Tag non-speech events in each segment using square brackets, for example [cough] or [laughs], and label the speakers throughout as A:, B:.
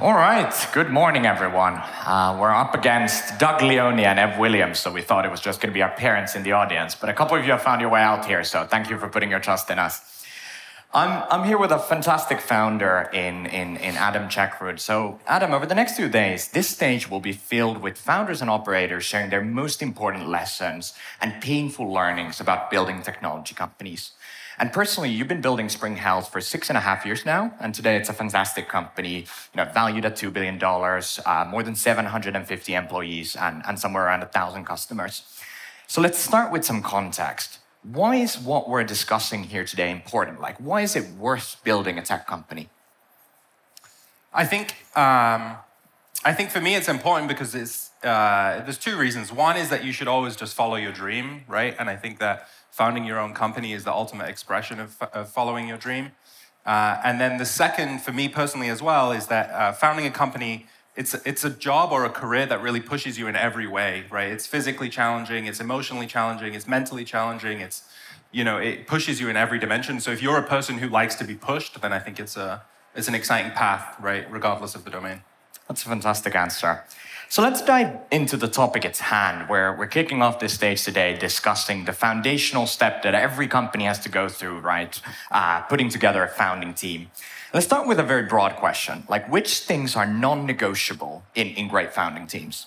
A: All right, good morning, everyone. Uh, we're up against Doug Leone and Ev Williams, so we thought it was just going to be our parents in the audience. But a couple of you have found your way out here, so thank you for putting your trust in us. I'm, I'm here with a fantastic founder in, in, in Adam Chekroud. So, Adam, over the next few days, this stage will be filled with founders and operators sharing their most important lessons and painful learnings about building technology companies. And personally, you've been building Spring Health for six and a half years now, and today it's a fantastic company, you know, valued at $2 billion, uh, more than 750 employees, and, and somewhere around 1,000 customers. So let's start with some context. Why is what we're discussing here today important? Like, why is it worth building a tech company?
B: I think, um, I think for me it's important because it's, uh, there's two reasons. One is that you should always just follow your dream, right? And I think that founding your own company is the ultimate expression of, of following your dream. Uh, and then the second, for me personally as well, is that uh, founding a company, it's, it's a job or a career that really pushes you in every way, right? It's physically challenging, it's emotionally challenging, it's mentally challenging, it's, you know, it pushes you in every dimension. So if you're a person who likes to be pushed, then I think it's, a, it's an exciting path, right, regardless of the domain.
A: That's a fantastic answer. So let's dive into the topic at hand, where we're kicking off this stage today discussing the foundational step that every company has to go through, right? Uh, putting together a founding team. Let's start with a very broad question like, which things are non negotiable in, in great founding teams?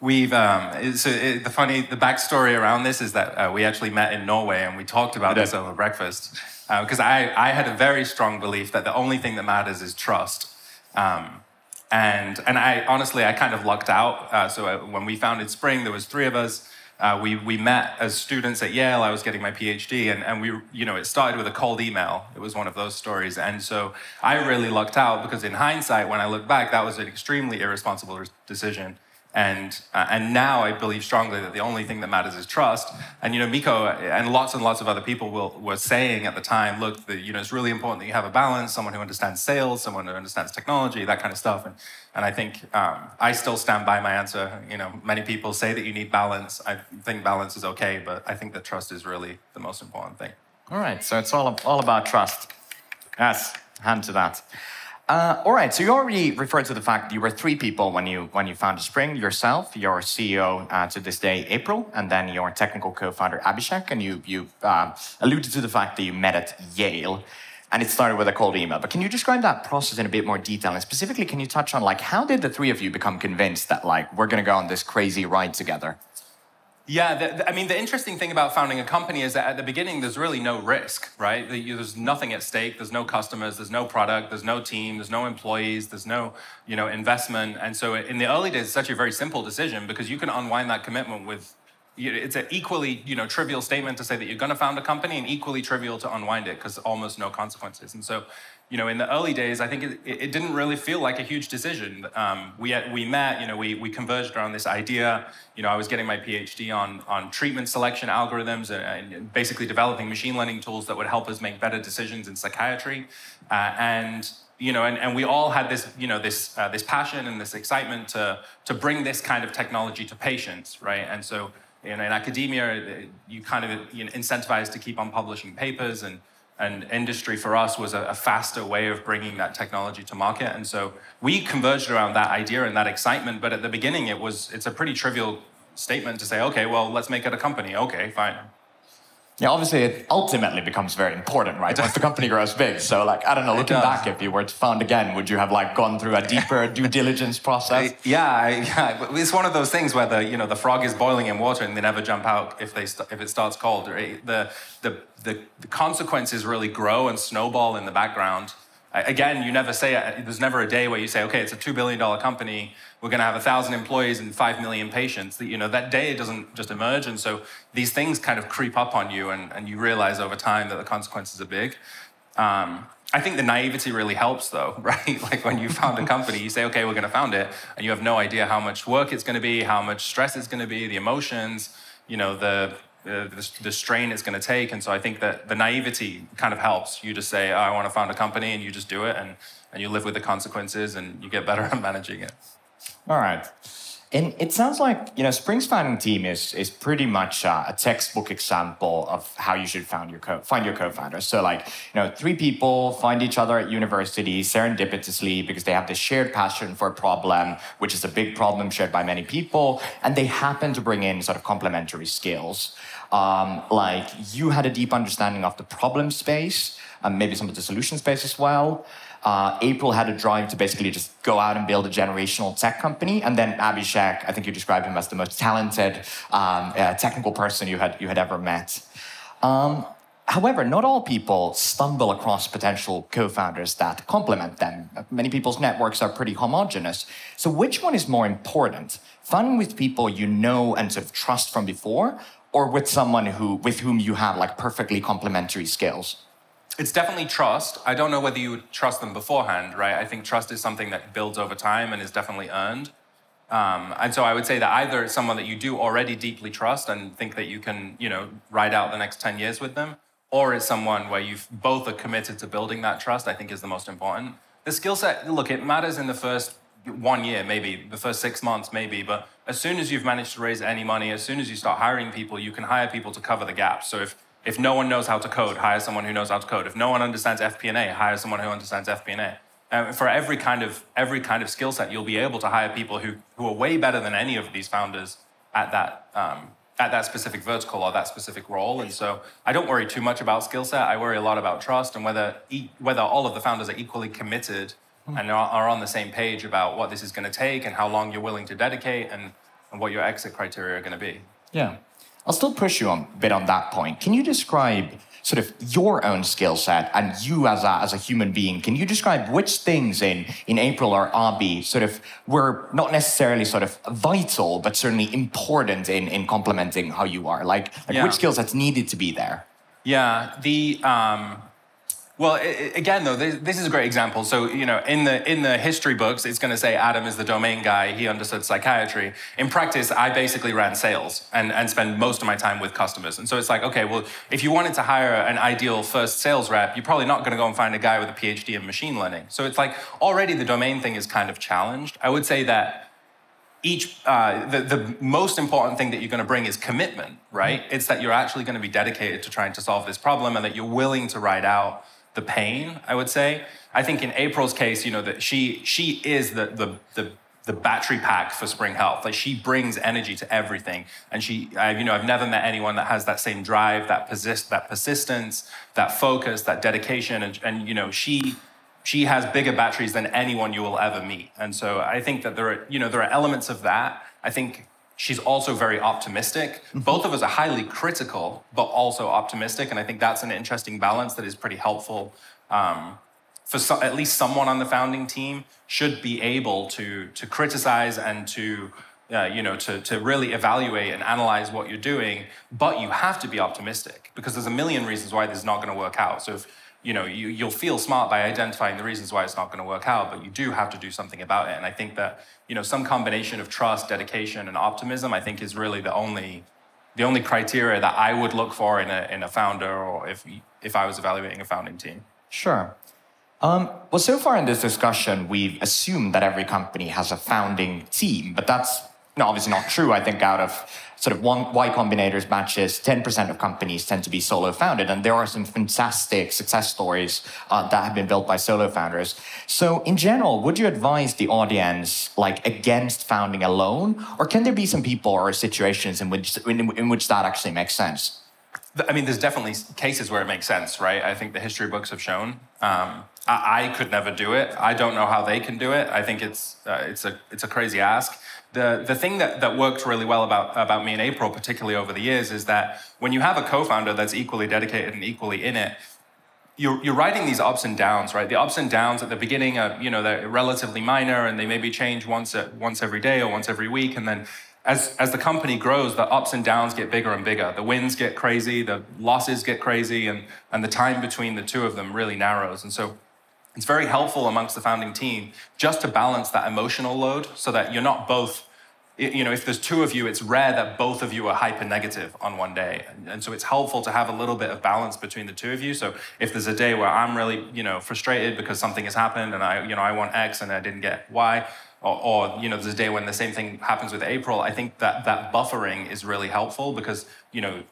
B: We've um, so it, the funny the backstory around this is that uh, we actually met in Norway and we talked about this over breakfast because uh, I I had a very strong belief that the only thing that matters is trust. Um, and, and I honestly, I kind of lucked out. Uh, so I, uh, when we founded Spring, there was three of us. Uh, we, we met as students at Yale. I was getting my PhD, and, and we, you know, it started with a cold email. It was one of those stories. And so I really lucked out because, in hindsight, when I look back, that was an extremely irresponsible decision. And, uh, and now I believe strongly that the only thing that matters is trust. And, you know, Mikko and lots and lots of other people will, were saying at the time, look, the, you know, it's really important that you have a balance, someone who understands sales, someone who understands technology, that kind of stuff. And, and I think um, I still stand by my answer. You know, many people say that you need balance. I think balance is okay, but I think that trust is really the most important thing.
A: All right, so it's all, all about trust. Yes, hand to that. Uh, all right, so you already referred to the fact that you were three people when you when you founded Spring. Yourself, your CEO uh, to this day, April, and then your technical co-founder Abhishek. And you you uh, alluded to the fact that you met at Yale, and it started with a cold email. But can you describe that process in a bit more detail? And specifically, can you touch on like how did the three of you become convinced that like we're going to go on this crazy ride together?
B: Yeah, the, I mean, the interesting thing about founding a company is that at the beginning, there's really no risk, right? There's nothing at stake. There's no customers. There's no product. There's no team. There's no employees. There's no, you know, investment. And so in the early days, it's such a very simple decision because you can unwind that commitment with. It's an equally, you know, trivial statement to say that you're going to found a company, and equally trivial to unwind it because almost no consequences. And so, you know, in the early days, I think it, it didn't really feel like a huge decision. Um, we, had, we met, you know, we, we converged around this idea. You know, I was getting my PhD on, on treatment selection algorithms and, and basically developing machine learning tools that would help us make better decisions in psychiatry. Uh, and you know, and, and we all had this, you know, this, uh, this passion and this excitement to, to bring this kind of technology to patients, right? And so, you know, in academia, you kind of you know, incentivized to keep on publishing papers and and industry for us was a, a, faster way of bringing that technology to market. And so we converged around that idea and that excitement but at the beginning it was it's a pretty trivial statement to say okay well let's make it a company. Okay fine
A: yeah, obviously it ultimately becomes very important, right? Once the company grows big. So like, I don't know, looking back, if you were to found again, would you have like gone through a deeper [laughs] due diligence process?
B: Yeah, yeah. It's one of those things where the, you know, the frog is boiling in water and they never jump out if they, if it starts cold. Right? The, the, the, the consequences really grow and snowball in the background Again, you never say, uh, there's never a day where you say, okay, it's a $2 billion company, we're going to have 1,000 employees and 5 million patients. You know, that day doesn't just emerge. And so these things kind of creep up on you, and, and you realize over time that the consequences are big. Um, I think the naivety really helps, though, [laughs] right? Like when you found a company, you say, okay, we're going to found it, and you have no idea how much work it's going to be, how much stress it's going to be, the emotions, you know, the the, the, strain it's going to take. And so I think that the naivety kind of helps. You just say, oh, I want to found a company, and you just do it, and, and you live with the consequences, and you get better [laughs] at managing it.
A: All right. And it sounds like you know Spring's founding team is is pretty much uh, a textbook example of how you should found your co- find your co-founders. So like you know three people find each other at university serendipitously because they have this shared passion for a problem, which is a big problem shared by many people, and they happen to bring in sort of complementary skills. Um, like you had a deep understanding of the problem space, and maybe some of the solution space as well. Uh, April had a drive to basically just go out and build a generational tech company, and then Abhishek, I think you described him as the most talented um, uh, technical person you had you had ever met. Um, however, not all people stumble across potential co-founders that complement them. Many people's networks are pretty homogenous. So, which one is more important? Fun with people you know and sort of trust from before, or with someone who with whom you have like perfectly complementary skills?
B: It's definitely trust. I don't know whether you would trust them beforehand, right? I think trust is something that builds over time and is definitely earned. Um, and so I would say that either it's someone that you do already deeply trust and think that you can, you know, ride out the next 10 years with them, or it's someone where you both are committed to building that trust, I think is the most important. The skill set, look, it matters in the first one year, maybe, the first six months, maybe, but as soon as you've managed to raise any money, as soon as you start hiring people, you can hire people to cover the gaps. So if if no one knows how to code, hire someone who knows how to code. If no one understands FP&A, hire someone who understands FP&A. Um, for every kind of every kind of skill set, you'll be able to hire people who, who are way better than any of these founders at that um, at that specific vertical or that specific role. And so I don't worry too much about skill set. I worry a lot about trust and whether e- whether all of the founders are equally committed mm. and are, are, on the same page about what this is going to take and how long you're willing to dedicate and, and what your exit criteria are going to be.
A: Yeah. I'll still push you a bit on that point. Can you describe sort of your own skill set and you as a, as a human being? Can you describe which things in, in April or Abhi sort of were not necessarily sort of vital, but certainly important in, in complementing how you are? Like, like yeah. which skill sets needed to be there?
B: Yeah, the um, well, again, though, this is a great example. So, you know, in the in the history books, it's going to say Adam is the domain guy. He understood psychiatry. In practice, I basically ran sales and and spend most of my time with customers. And so it's like, okay, well, if you wanted to hire an ideal first sales rep, you're probably not going to go and find a guy with a PhD in machine learning. So it's like already the domain thing is kind of challenged. I would say that each uh, the, the most important thing that you're going to bring is commitment right mm-hmm. it's that you're actually going to be dedicated to trying to solve this problem and that you're willing to ride out the pain, I would say. I think in April's case, you know, that she she is the the the the battery pack for Spring Health. Like she brings energy to everything, and she, I, you know, I've never met anyone that has that same drive, that persist, that persistence, that focus, that dedication, and, and you know, she she has bigger batteries than anyone you will ever meet. And so I think that there are, you know, there are elements of that. I think she's also very optimistic. Mm-hmm. Both of us are highly critical, but also optimistic. And I think that's an interesting balance that is pretty helpful um, for so, at least someone on the founding team should be able to, to criticize and to uh, you know, to, to really evaluate and analyze what you're doing, but you have to be optimistic because there's a million reasons why this is not going to work out. So if you know, you, you'll feel smart by identifying the reasons why it's not going to work out, but you do have to do something about it. And I think that, you know, some combination of trust, dedication, and optimism, I think is really the only, the only criteria that I would look for in a, in a founder or if, if I was evaluating a founding team.
A: Sure. Um, well, so far in this discussion, we've assumed that every company has a founding team, but that's obviously not true. I think out of sort of one Y Combinator's batches, 10% of companies tend to be solo founded. And there are some fantastic success stories uh, that have been built by solo founders. So, in general, would you advise the audience like against founding alone? Or can there be some people or situations in which, in, in which that actually makes sense?
B: I mean, there's definitely cases where it makes sense, right? I think the history books have shown. Um, I, I, could never do it. I don't know how they can do it. I think it's uh, it's a it's a crazy ask the, the thing that, that worked really well about, about me and April, particularly over the years, is that when you have a co founder that's equally dedicated and equally in it, you're, you're writing these ups and downs, right? The ups and downs at the beginning are, you know, they're relatively minor and they maybe change once, uh, once every day or once every week. And then as, as the company grows, the ups and downs get bigger and bigger. The wins get crazy, the losses get crazy, and, and the time between the two of them really narrows. And so it's very helpful amongst the founding team just to balance that emotional load so that you're not both you know, if there's two of you, it's rare that both of you are hyper negative on one day. And, so it's helpful to have a little bit of balance between the two of you. So if there's a day where I'm really, you know, frustrated because something has happened and I, you know, I want X and I didn't get Y, or, or you know, there's a day when the same thing happens with April, I think that that buffering is really helpful because, you know,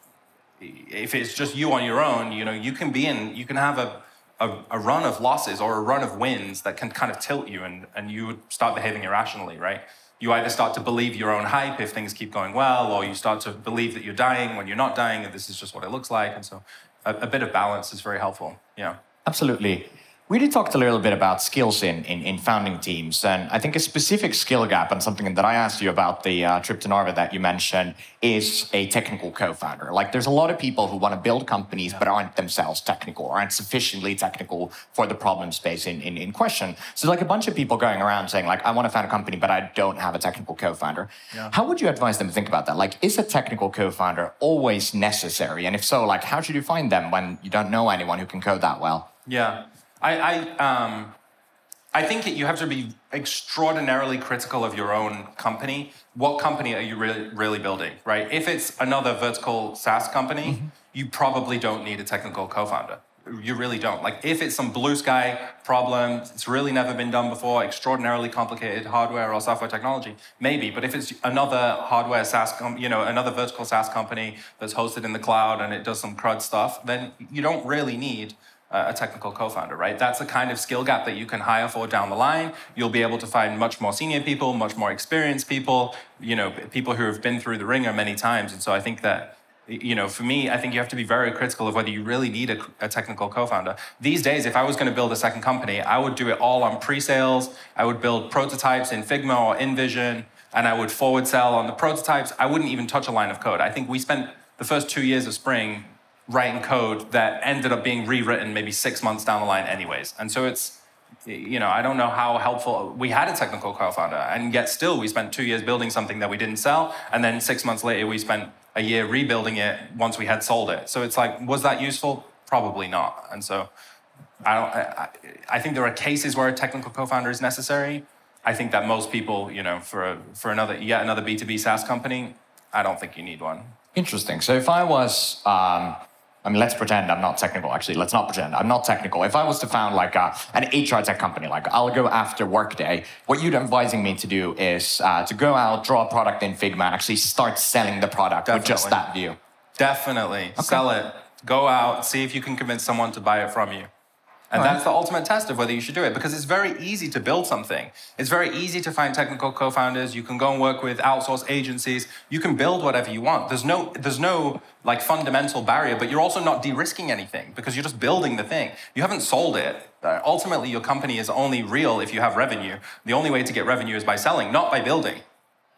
B: if it's just you on your own, you know, you can be in, you can have a, a, a, run of losses or a run of wins that can kind of tilt you and, and you would start behaving irrationally, right? you either start to believe your own hype if things keep going well, or you start to believe that you're dying when you're not dying, and this is just what it looks like. And so a, a bit of balance is very helpful. Yeah.
A: Absolutely. We did talk a little bit about skills in, in, in, founding teams, and I think a specific skill gap and something that I asked you about the uh, trip to Narva that you mentioned is a technical co-founder. Like, there's a lot of people who want to build companies but aren't themselves technical, or aren't sufficiently technical for the problem space in, in, in question. So, like a bunch of people going around saying, like, I want to found a company, but I don't have a technical co-founder. Yeah. How would you advise them to think about that? Like, is a technical co-founder always necessary? And if so, like, how should you find them when you don't know anyone who can code that well?
B: Yeah. I, I, um, I think you have to be extraordinarily critical of your own company. What company are you really, really building, right? If it's another vertical SaaS company, mm-hmm. you probably don't need a technical co-founder. You really don't. Like if it's some blue sky problem, it's really never been done before, extraordinarily complicated hardware or software technology, maybe. But if it's another hardware SaaS, com- you know, another vertical SaaS company that's hosted in the cloud and it does some crud stuff, then you don't really need a technical co-founder, right? That's the kind of skill gap that you can hire for down the line. You'll be able to find much more senior people, much more experienced people, you know, people who have been through the ringer many times. And so I think that, you know, for me, I think you have to be very critical of whether you really need a, a technical co-founder. These days, if I was going to build a second company, I would do it all on pre-sales. I would build prototypes in Figma or InVision, and I would forward sell on the prototypes. I wouldn't even touch a line of code. I think we spent the first two years of Spring writing code that ended up being rewritten maybe six months down the line, anyways. And so it's, you know, I don't know how helpful we had a technical co-founder, and yet still we spent two years building something that we didn't sell, and then six months later we spent a year rebuilding it once we had sold it. So it's like, was that useful? Probably not. And so I don't. I, I think there are cases where a technical co-founder is necessary. I think that most people, you know, for a, for another yet another B two B SaaS company, I don't think you need one.
A: Interesting. So if I was um I mean, let's pretend I'm not technical. Actually, let's not pretend I'm not technical. If I was to found like a, an HR tech company, like I'll go after Workday, what you're advising me to do is uh, to go out, draw a product in Figma, and actually start selling the product Definitely. with just that view.
B: Definitely. Okay. Sell it. Go out, see if you can convince someone to buy it from you. And right. that's the ultimate test of whether you should do it because it's very easy to build something. It's very easy to find technical co-founders. You can go and work with outsource agencies. You can build whatever you want. There's no there's no like fundamental barrier, but you're also not de-risking anything because you're just building the thing. You haven't sold it. Uh, ultimately, your company is only real if you have revenue. The only way to get revenue is by selling, not by building.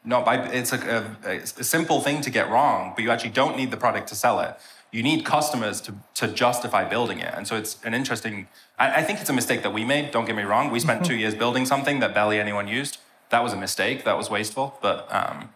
B: Not by it's a, a, a simple thing to get wrong, but you actually don't need the product to sell it you need customers to, to justify building it. And so it's an interesting, I, I think it's a mistake that we made, don't get me wrong. We spent two [laughs] years building something that barely anyone used. That was a mistake, that was wasteful. But um,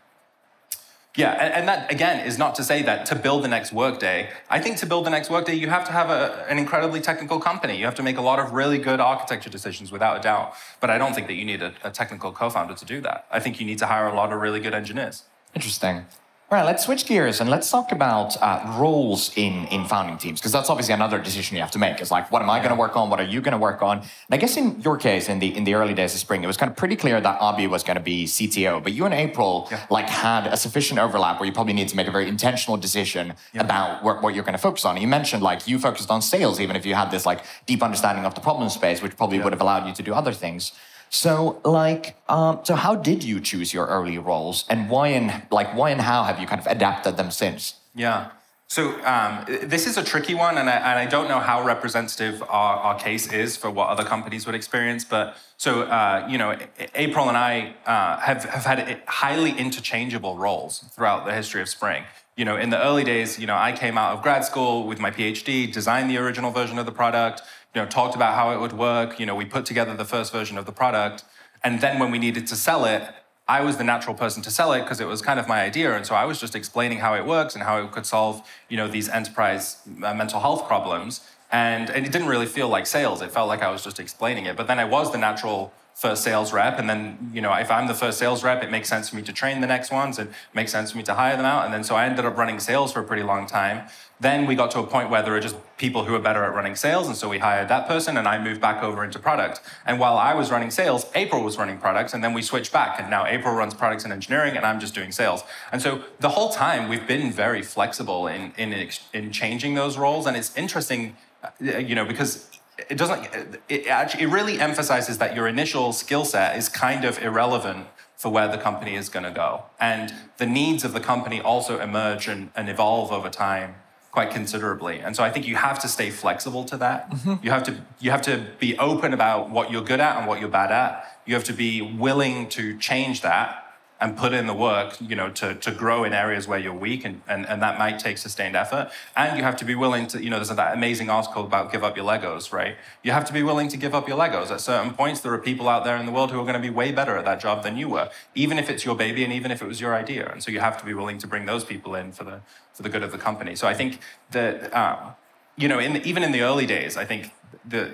B: yeah, and, and, that again is not to say that to build the next workday, I think to build the next workday, you have to have a, an incredibly technical company. You have to make a lot of really good architecture decisions without a doubt. But I don't think that you need a, a technical co founder to do that. I think you need to hire a lot of really good engineers.
A: Interesting. All right, let's switch gears and let's talk about uh, roles in, in founding teams, because that's obviously another decision you have to make. It's like, what am I going to work on? What are you going to work on? And I guess in your case, in the in the early days of spring, it was kind of pretty clear that Abhi was going to be CTO, but you and April yeah. like had a sufficient overlap where you probably need to make a very intentional decision yeah. about what, what you're going to focus on. And you mentioned like you focused on sales, even if you had this like deep understanding of the problem space, which probably yeah. would have allowed you to do other things. So, like, um, so how did you choose your early roles, and why and like why and how have you kind of adapted them since?
B: Yeah. So um, this is a tricky one, and I, and I don't know how representative our, our, case is for what other companies would experience. But so uh, you know, April and I uh, have have had highly interchangeable roles throughout the history of Spring. You know, in the early days, you know, I came out of grad school with my PhD, designed the original version of the product you know, talked about how it would work. You know, we put together the first version of the product. And then when we needed to sell it, I was the natural person to sell it because it was kind of my idea. And so I was just explaining how it works and how it could solve, you know, these enterprise uh, mental health problems. And, and it didn't really feel like sales. It felt like I was just explaining it. But then I was the natural first sales rep. And then, you know, if I'm the first sales rep, it makes sense for me to train the next ones and makes sense for me to hire them out. And then so I ended up running sales for a pretty long time. Then we got to a point where there were just people who were better at running sales. And so we hired that person and I moved back over into product. And while I was running sales, April was running products. And then we switched back. And now April runs products and engineering and I'm just doing sales. And so the whole time we've been very flexible in, in, in changing those roles. And it's interesting, uh, you know, because it doesn't it actually it really emphasizes that your initial skill set is kind of irrelevant for where the company is going to go. And the needs of the company also emerge and, and evolve over time quite considerably. And so i think you have to stay flexible to that. Mm-hmm. you have to you have to be open about what you're good at and what you're bad at. You have to be willing to change that and put in the work, you know, to, to grow in areas where you're weak, and, and, and that might take sustained effort. And you have to be willing to, you know, there's that amazing article about give up your Legos, right? You have to be willing to give up your Legos. At certain points, there are people out there in the world who are going to be way better at that job than you were, even if it's your baby and even if it was your idea. And so you have to be willing to bring those people in for the, for the good of the company. So I think that, um, you know, in the, even in the early days, I think the,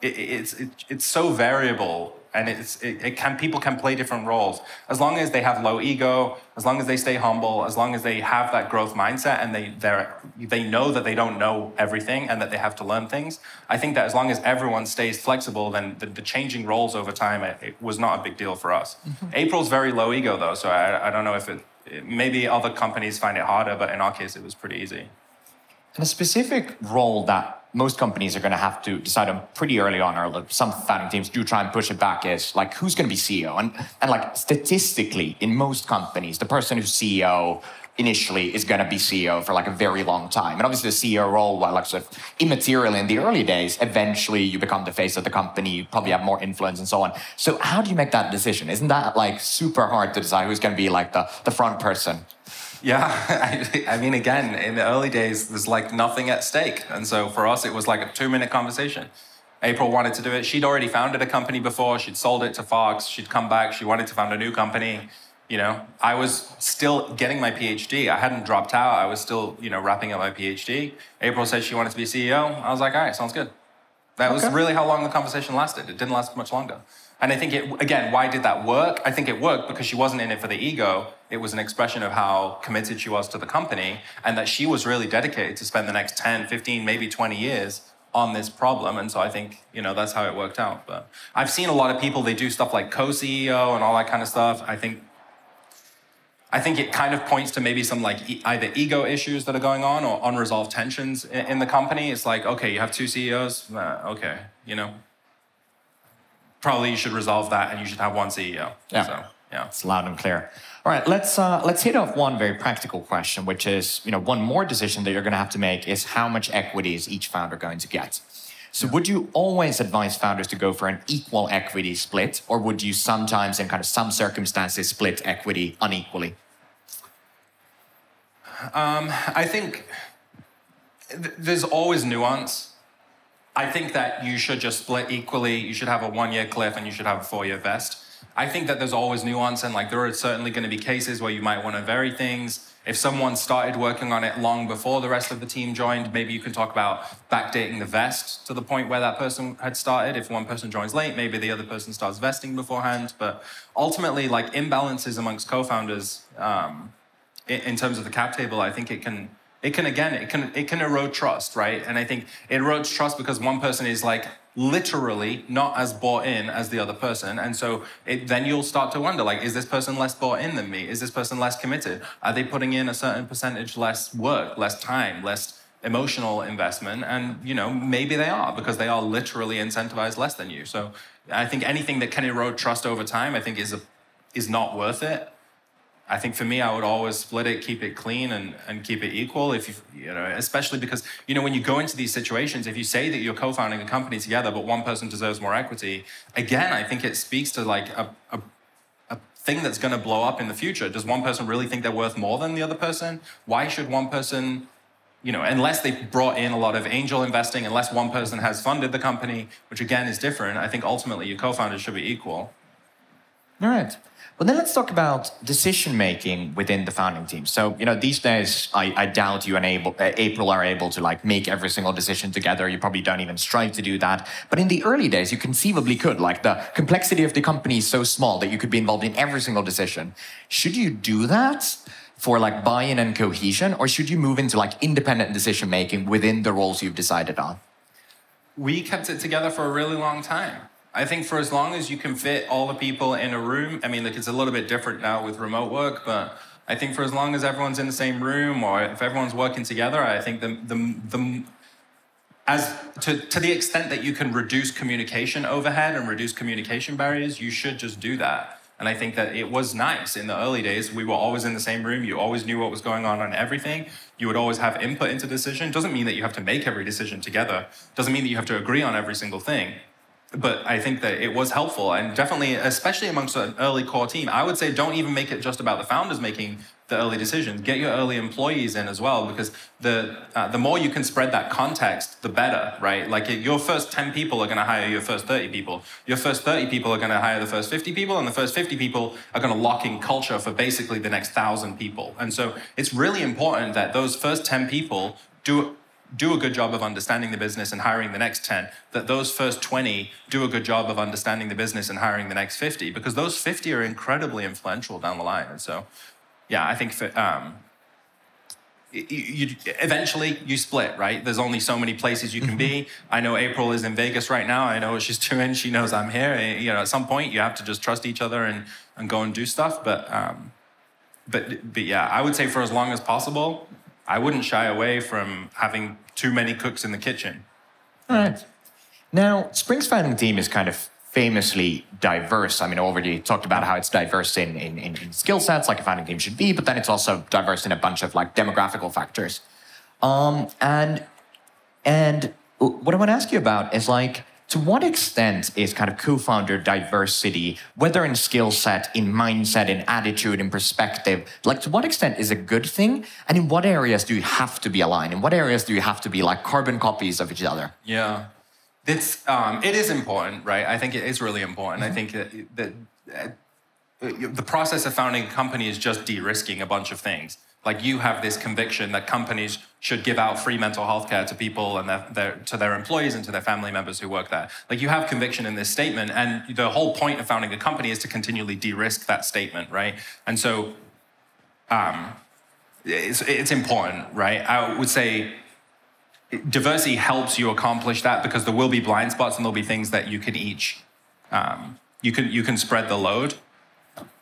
B: it, it's, it, it's so variable and it's it, it, can people can play different roles. As long as they have low ego as long as they stay humble as long as they have that growth mindset and they they they know that they don't know everything and that they have to learn things i think that as long as everyone stays flexible then the, the changing roles over time it, it, was not a big deal for us. Mm-hmm. april's very low ego though so I, I don't know if it maybe other companies find it harder but in our case it was pretty easy
A: and a specific role that most companies are going to have to decide on pretty early on, or some founding teams do try and push it back, is like who's going to be CEO? And, and like statistically, in most companies, the person who's CEO initially is going to be CEO for like a very long time. And obviously, the CEO role, while like sort of immaterial in the early days, eventually you become the face of the company, you probably have more influence and so on. So, how do you make that decision? Isn't that like super hard to decide who's going to be like the, the front person?
B: Yeah, [laughs] I, I, mean, again, in the early days, there's like nothing at stake. And so for us, it was like a two minute conversation. April wanted to do it. She'd already founded a company before, she'd sold it to Fox, she'd come back, she wanted to found a new company. You know, I was still getting my PhD. I hadn't dropped out. I was still, you know, wrapping up my PhD. April said she wanted to be CEO. I was like, all right, sounds good. That okay. was really how long the conversation lasted. It didn't last much longer. And I think it, again, why did that work? I think it worked because she wasn't in it for the ego. It was an expression of how committed she was to the company and that she was really dedicated to spend the next 10, 15, maybe 20 years on this problem. And so I think, you know, that's how it worked out. But I've seen a lot of people, they do stuff like co-CEO and all that kind of stuff. I think I think it kind of points to maybe some like either ego issues that are going on or unresolved tensions in, in the company. It's like, okay, you have two CEOs. Uh, okay, you know, probably you should resolve that and you should have one CEO.
A: Yeah. So, yeah. It's loud and clear. All right, let's uh, let's hit off one very practical question, which is, you know, one more decision that you're going to have to make is how much equity is each founder going to get? So, would you always advise founders to go for an equal equity split, or would you sometimes, in kind of some circumstances, split equity unequally?
B: Um, I think th- there's always nuance I think that you should just split equally. You should have a one year cliff and you should have a four year vest. I think that there's always nuance and like there are certainly going to be cases where you might want to vary things. If someone started working on it long before the rest of the team joined, maybe you can talk about backdating the vest to the point where that person had started. If one person joins late, maybe the other person starts vesting beforehand. But ultimately, like imbalances amongst co-founders um, in, in terms of the cap table, I think it can it can again it can it can erode trust right? And i think it erodes trust because one person is like literally not as bought in as the other person. And so it, then you'll start to wonder like is this person less bought in than me? Is this person less committed? Are they putting in a certain percentage less work less time less emotional investment? And you know maybe they are because they are literally incentivized less than you. So i think anything that can erode trust over time i think is a, is not worth it I think for me, I would always split it, keep it clean, and, and keep it equal. If you, you know, especially because you know when you go into these situations, if you say that you're co-founding a company together, but one person deserves more equity, again, I think it speaks to like a, a, a thing that's going to blow up in the future. Does one person really think they're worth more than the other person? Why should one person? You know, unless they brought in a lot of angel investing, unless one person has funded the company, which again is different, I think ultimately your co-founders should be equal.
A: All right. Well, then let's talk about decision making within the founding team. So, you know, these days, I, I doubt you and April, uh, April are able to like make every single decision together. You probably don't even strive to do that. But in the early days, you conceivably could. Like the complexity of the company is so small that you could be involved in every single decision. Should you do that? for like buy-in and cohesion or should you move into like independent decision making within the roles you've decided on
B: we kept it together for a really long time I think for as long as you can fit all the people in a room, I mean, like it's a little bit different now with remote work, but I think for as long as everyone's in the same room or if everyone's working together, I think the the the as to, to the extent that you can reduce communication overhead and reduce communication barriers, you should just do that. And I think that it was nice in the early days. We were always in the same room. You always knew what was going on on everything. You would always have input into decision. Doesn't mean that you have to make every decision together. Doesn't mean that you have to agree on every single thing but I think that it was helpful and definitely, especially amongst an early core team, I would say don't even make it just about the founders making the early decisions. Get your early employees in as well because the uh, the more you can spread that context, the better, right? Like your first 10 people are going to hire your first 30 people. Your first 30 people are going to hire the first 50 people and the first 50 people are going to lock in culture for basically the next 1000 people. And so it's really important that those first 10 people do do a good job of understanding the business and hiring the next 10, that those first 20 do a good job of understanding the business and hiring the next 50, because those 50 are incredibly influential down the line. And so, yeah, I think for, um, you, you, eventually you split, right? There's only so many places you can be. Mm-hmm. I know April is in Vegas right now. I know what she's [laughs] doing. She knows I'm here. Eh, you know, at some point you have to just trust each other and, and go and do stuff. But, um, but, but yeah, I would say for as long as possible, I wouldn't shy away from having too many cooks in the kitchen.
A: All right. Now, Spring's founding team is kind of famously diverse. I mean, I already talked about how it's diverse in, in, in skill sets, like a founding team should be, but then it's also diverse in a bunch of like demographical factors. Um, and and what I want to ask you about is like, to what extent is kind of co-founder diversity, whether in skill set, in mindset, in attitude, in perspective, like to what extent is a good thing? And in what areas do you have to be aligned? In what areas do you have to be like carbon copies of each other?
B: Yeah. It's um, it is important, right? I think it is really important. Mm-hmm. I think that, that uh, the process of founding a company is just de-risking a bunch of things like you have this conviction that companies should give out free mental health care to people and their, their, to their employees and to their family members who work there. Like you have conviction in this statement, and the whole point of founding a company is to continually de-risk that statement, right? And so, um, it's, it's important, right? I would say diversity helps you accomplish that because there will be blind spots and there'll be things that you can each um, you can you can spread the load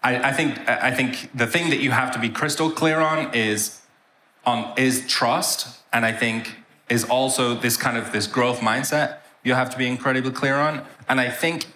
B: I, I, think I think the thing that you have to be crystal clear on is on is trust, and I think is also this kind of this growth mindset you have to be incredibly clear on. And I think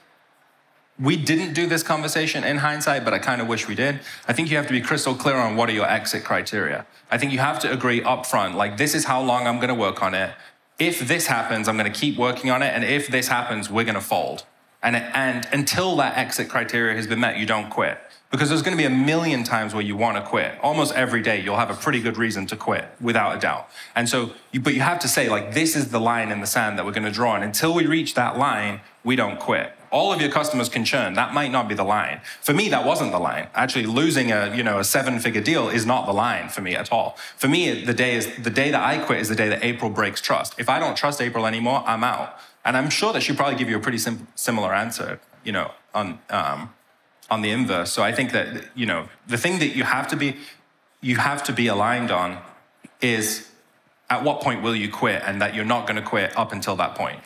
B: we didn't do this conversation in hindsight, but I kind of wish we did. I think you have to be crystal clear on what are your exit criteria. I think you have to agree upfront, like this is how long I'm going to work on it. If this happens, I'm going to keep working on it, and if this happens, we're going to fold. And, and until that exit criteria has been met, you don't quit. Because there's going to be a million times where you want to quit. Almost every day, you'll have a pretty good reason to quit, without a doubt. And so, you, but you have to say, like, this is the line in the sand that we're going to draw. And until we reach that line, we don't quit. All of your customers can churn. That might not be the line. For me, that wasn't the line. Actually, losing a you know a seven-figure deal is not the line for me at all. For me, the day is the day that I quit is the day that April breaks trust. If I don't trust April anymore, I'm out. And I'm sure that she'll probably give you a pretty sim- similar answer. You know, on um, on the inverse. So I think that you know the thing that you have to be you have to be aligned on is at what point will you quit and that you're not going to quit up until that point.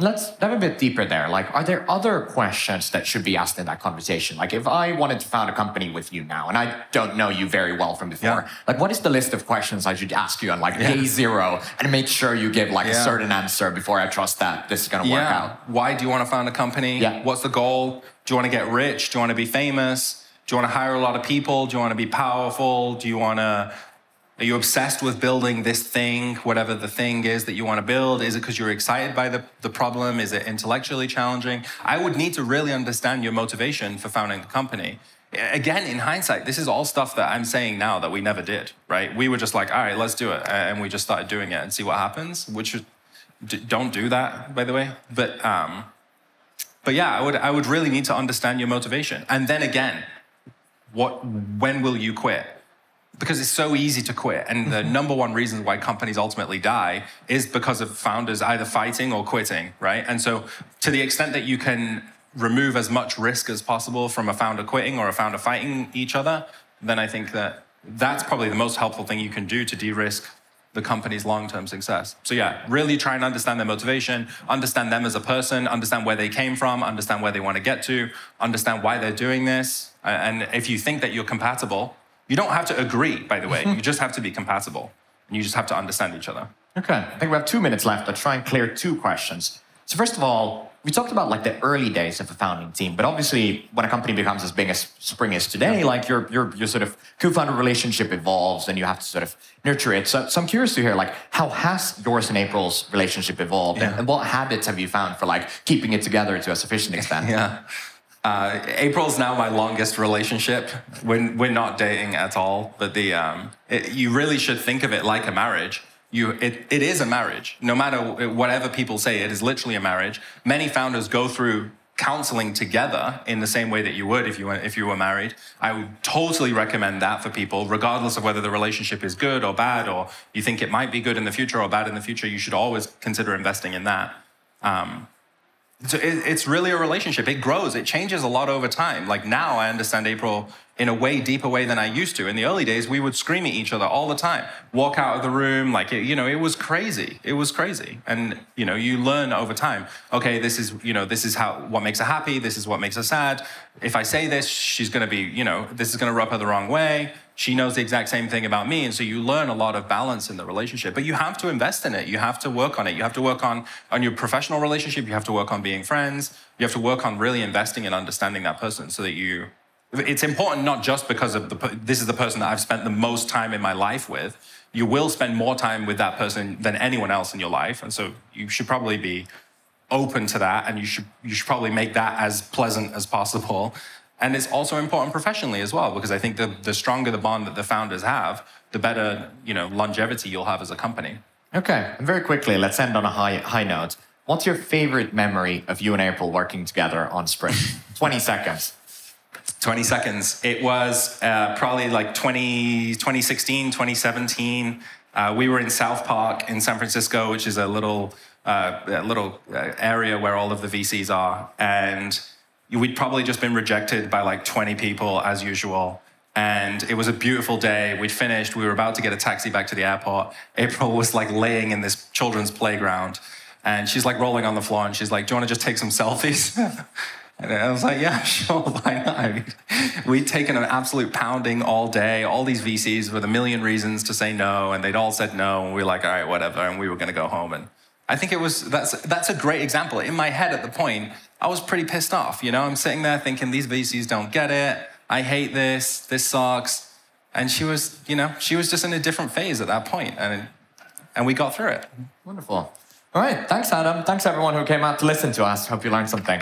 A: Let's dive a bit deeper there. Like, are there other questions that should be asked in that conversation? Like, if I wanted to found a company with you now, and I don't know you very well from before, yeah. like, what is the list of questions I should ask you on like yeah. day zero, and make sure you give like yeah. a certain answer before I trust that this is going to work out?
B: Why do you want to found a company?
A: Yeah.
B: What's the goal? Do you want to get rich? Do you want to be famous? Do you want to hire a lot of people? Do you want to be powerful? Do you want to are you obsessed with building this thing, whatever the thing is that you want to build? Is it because you're excited by the, the problem? Is it intellectually challenging? I would need to really understand your motivation for founding the company. Again, in hindsight, this is all stuff that I'm saying now that we never did, right? We were just like, all right, let's do it. And we just started doing it and see what happens, which don't do that, by the way. But, um, but yeah, I would, I would really need to understand your motivation. And then again, what, when will you quit? Because it's so easy to quit. And the mm-hmm. number one reason why companies ultimately die is because of founders either fighting or quitting, right? And so, to the extent that you can remove as much risk as possible from a founder quitting or a founder fighting each other, then I think that that's probably the most helpful thing you can do to de risk the company's long-term success. So yeah, really try and understand their motivation, understand them as a person, understand where they came from, understand where they want to get to, understand why they're doing this. And if you think that you're compatible, you don't have to agree, by the way. [laughs] you just have to be compatible. And you just have to understand each other.
A: Okay. I think we have two minutes left. I'll try and clear two questions. So first of all, we talked about like the early days of a founding team, but obviously when a company becomes as big as Spring is today, like your your your sort of co-founder relationship evolves and you have to sort of nurture it. So, so I'm curious to hear like how has yours and April's relationship evolved yeah. and, and, what habits have you found for like keeping it together to a sufficient [laughs] extent?
B: yeah. Uh, April's now my longest relationship. We're, we're not dating at all, but the um, it, you really should think of it like a marriage you, it, it is a marriage. No matter whatever people say, it is literally a marriage. Many founders go through counseling together in the same way that you would if you were, if you were married. I would totally recommend that for people, regardless of whether the relationship is good or bad, or you think it might be good in the future or bad in the future. You should always consider investing in that. Um, so it, it's really a relationship. It grows. It changes a lot over time. Like now, I understand April in a way deeper way than I used to. In the early days, we would scream at each other all the time, walk out of the room, like you know, it was crazy. It was crazy, and you know, you learn over time. Okay, this is you know, this is how what makes her happy. This is what makes her sad. If I say this, she's going to be you know, this is going to rub her the wrong way she knows the exact same thing about me and so you learn a lot of balance in the relationship but you have to invest in it you have to work on it you have to work on on your professional relationship you have to work on being friends you have to work on really investing and understanding that person so that you it's important not just because of the this is the person that I've spent the most time in my life with you will spend more time with that person than anyone else in your life and so you should probably be open to that and you should you should probably make that as pleasant as possible and it's also important professionally as well, because I think the, the stronger the bond that the founders have, the better you know, longevity you'll have as a company.
A: Okay, and very quickly, let's end on a high, high note. What's your favorite memory of you and April working together on Spring? [laughs] 20 seconds.
B: 20 seconds. It was uh, probably like 20, 2016, 2017. Uh, we were in South Park in San Francisco, which is a little, uh, a little uh, area where all of the VCs are. And we'd probably just been rejected by like 20 people as usual. And it was a beautiful day. We'd finished. We were about to get a taxi back to the airport. [laughs] April was like laying in this children's playground. And she's like rolling on the floor and she's like, Do you want to just take some selfies? [laughs] and I was like, Yeah, [laughs] sure, why not? [laughs] We'd taken an absolute pounding all day, all these VCs with a million reasons to say no, and they'd all said no. And we were like, All right, whatever. And we were going to go home. And I think it was, that's, that's a great example. In my head at the point, I was pretty pissed off. You know, I'm sitting there thinking these VCs don't get it. I hate this. This sucks. And she was, you know, she was just in a different phase at that point, and and we got through it.
A: Wonderful. All right. Thanks, Adam. Thanks everyone who came out to listen to us. Hope you learned something.